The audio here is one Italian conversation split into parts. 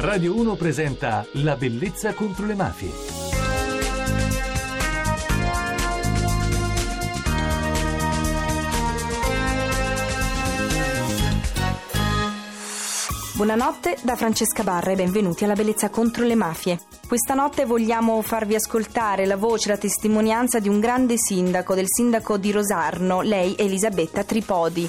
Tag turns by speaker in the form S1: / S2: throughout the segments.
S1: Radio 1 presenta La bellezza contro le mafie.
S2: Buonanotte da Francesca Barra e benvenuti alla Bellezza contro le mafie. Questa notte vogliamo farvi ascoltare la voce, la testimonianza di un grande sindaco, del sindaco di Rosarno, lei Elisabetta Tripodi.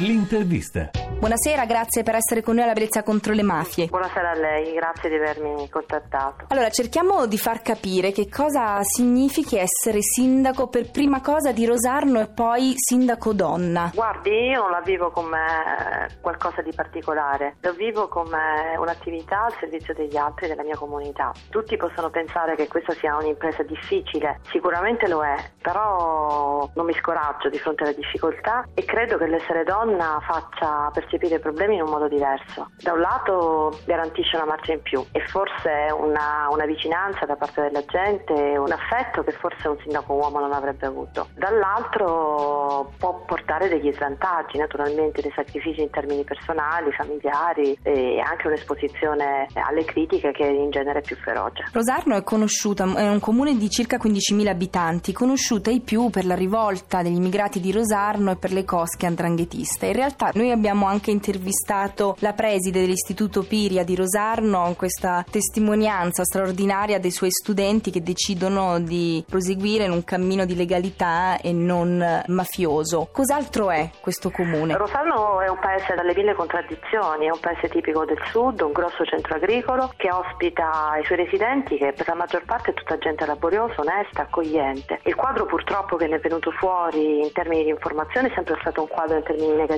S1: L'intervista.
S2: Buonasera, grazie per essere con noi alla Bellezza contro le mafie.
S3: Buonasera a lei, grazie di avermi contattato.
S2: Allora, cerchiamo di far capire che cosa significhi essere sindaco per prima cosa di Rosarno e poi sindaco donna.
S3: Guardi, io non la vivo come qualcosa di particolare, lo vivo come un'attività al servizio degli altri della mia comunità. Tutti possono pensare che questa sia un'impresa difficile, sicuramente lo è, però non mi scoraggio di fronte alle difficoltà e credo che l'essere donna faccia per percepire i problemi in un modo diverso. Da un lato garantisce una marcia in più e forse una, una vicinanza da parte della gente, un affetto che forse un sindaco uomo non avrebbe avuto. Dall'altro può portare degli svantaggi, naturalmente dei sacrifici in termini personali, familiari e anche un'esposizione alle critiche che in genere è più feroce.
S2: Rosarno è conosciuta, è un comune di circa 15.000 abitanti, conosciuta ai più per la rivolta degli immigrati di Rosarno e per le cosche andranghetiste. In realtà noi abbiamo anche intervistato la preside dell'Istituto Piria di Rosarno questa testimonianza straordinaria dei suoi studenti che decidono di proseguire in un cammino di legalità e non mafioso. Cos'altro è questo comune?
S3: Rosarno è un paese dalle mille contraddizioni, è un paese tipico del sud, un grosso centro agricolo che ospita i suoi residenti che per la maggior parte è tutta gente laboriosa, onesta, accogliente. Il quadro purtroppo che ne è venuto fuori in termini di informazione è sempre stato un quadro in termini negativi,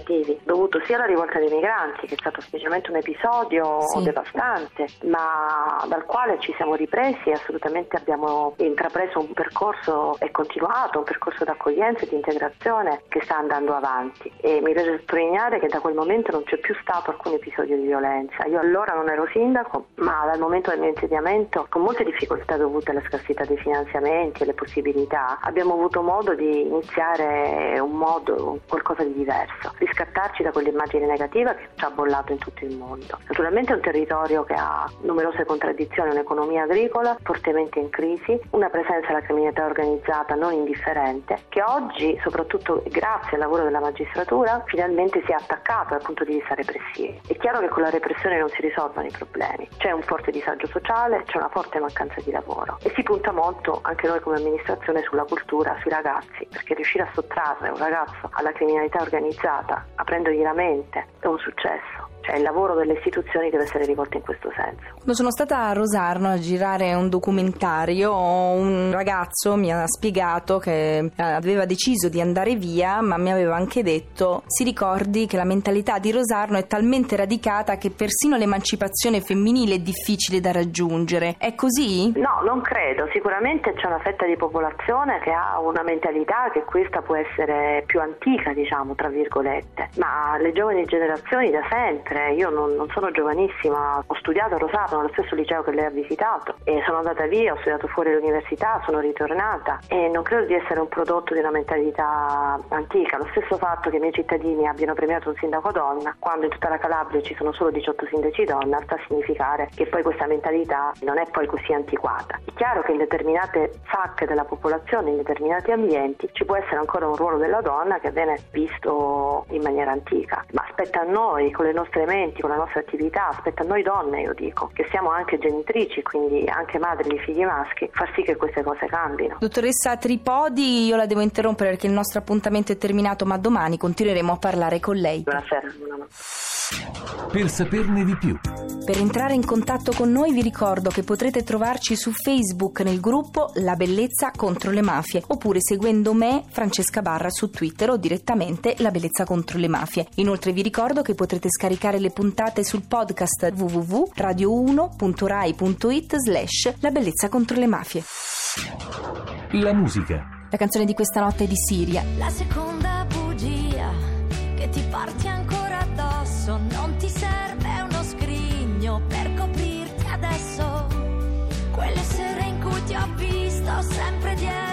S3: dovuto sia alla rivolta dei migranti, che è stato semplicemente un episodio sì. devastante, ma dal quale ci siamo ripresi e assolutamente abbiamo intrapreso un percorso e continuato, un percorso d'accoglienza e di integrazione che sta andando avanti. E mi piace sottolineare che da quel momento non c'è più stato alcun episodio di violenza. Io allora non ero sindaco, ma dal momento del mio insediamento, con molte difficoltà dovute alla scarsità dei finanziamenti e alle possibilità, abbiamo avuto modo di iniziare un modo, qualcosa di diverso, riscattarci da quell'immagine immagine negativa che ci ha bollato in tutto il mondo. Naturalmente è un territorio che ha numerose contraddizioni, un'economia agricola fortemente in crisi, una presenza della criminalità organizzata non indifferente, che oggi, soprattutto grazie al lavoro della magistratura, finalmente si è attaccata dal punto di vista repressivo. È chiaro che con la repressione non si risolvono i problemi, c'è un forte disagio sociale, c'è una forte mancanza di lavoro e si punta molto anche noi come amministrazione sulla cultura, sui ragazzi, perché riuscire a sottrarre un ragazzo alla criminalità organizzata, aprendogli la mente, è un successo. Cioè il lavoro delle istituzioni deve essere rivolto in questo senso.
S2: Quando sono stata a Rosarno a girare un documentario, un ragazzo mi ha spiegato che aveva deciso di andare via, ma mi aveva anche detto si ricordi che la mentalità di Rosarno è talmente radicata che persino l'emancipazione femminile è difficile da raggiungere. È così?
S3: No, non credo. Sicuramente c'è una fetta di popolazione che ha una mentalità che questa può essere più antica, diciamo, tra virgolette, ma le giovani generazioni da sempre sempre, io non, non, sono giovanissima, ho studiato a Rosarno, allo stesso liceo che lei ha visitato e sono andata via, ho studiato fuori l'università, sono ritornata e non credo di essere un prodotto di una mentalità antica. Lo stesso fatto che i miei cittadini abbiano premiato un sindaco donna, quando in tutta la Calabria ci sono solo 18 sindaci donna, sta a significare che poi questa mentalità non è poi così antiquata. È chiaro che in determinate sacche della popolazione, in determinati ambienti, ci può essere ancora un ruolo della donna che viene visto in maniera antica, ma spetta a noi con le nostre elementi, con la nostra attività, aspetta a noi donne, io dico, che siamo anche genitrici, quindi anche madri di figli maschi, far sì che queste cose cambino.
S2: Dottoressa Tripodi, io la devo interrompere perché il nostro appuntamento è terminato, ma domani continueremo a parlare con lei.
S3: Buonasera. Buonasera.
S1: Per saperne di più.
S2: Per entrare in contatto con noi vi ricordo che potrete trovarci su Facebook nel gruppo La Bellezza contro le Mafie oppure seguendo me, Francesca Barra, su Twitter o direttamente La Bellezza contro le Mafie. Inoltre vi ricordo che potrete scaricare le puntate sul podcast www.radio1.rai.it slash La Bellezza contro le Mafie.
S1: La musica.
S2: La canzone di questa notte è di Siria.
S4: La seconda bugia che ti porti ancora addosso non ti serve scrigno per coprirti adesso. Quelle sere in cui ti ho visto sempre dietro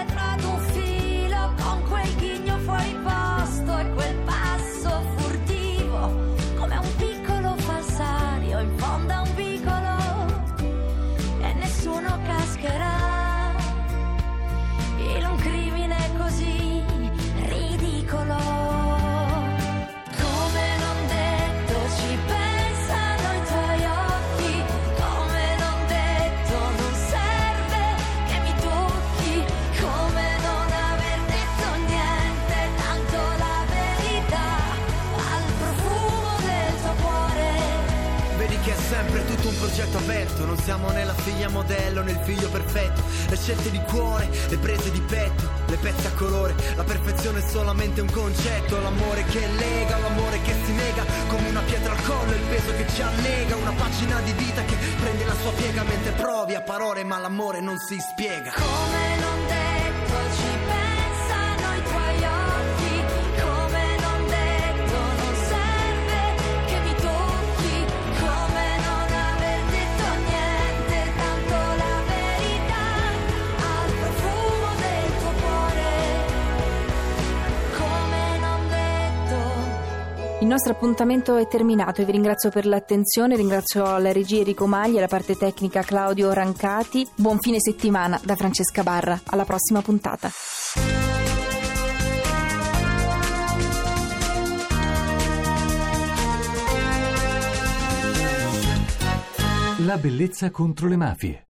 S4: che è sempre tutto un progetto aperto.
S5: Non siamo né la figlia modello né il figlio perfetto. Le scelte di cuore, le prese di petto, le pezze a colore. La perfezione è solamente un concetto. L'amore che lega, l'amore che si nega. Come una pietra al collo, il peso che ci allega. Una pagina di vita che prende la sua piega Mentre provi a parole ma l'amore non si spiega.
S4: Come non
S2: nostro appuntamento è terminato vi ringrazio per l'attenzione, ringrazio la regia Enrico Magli e la parte tecnica Claudio Rancati. Buon fine settimana da Francesca Barra, alla prossima puntata.
S1: La bellezza contro le mafie.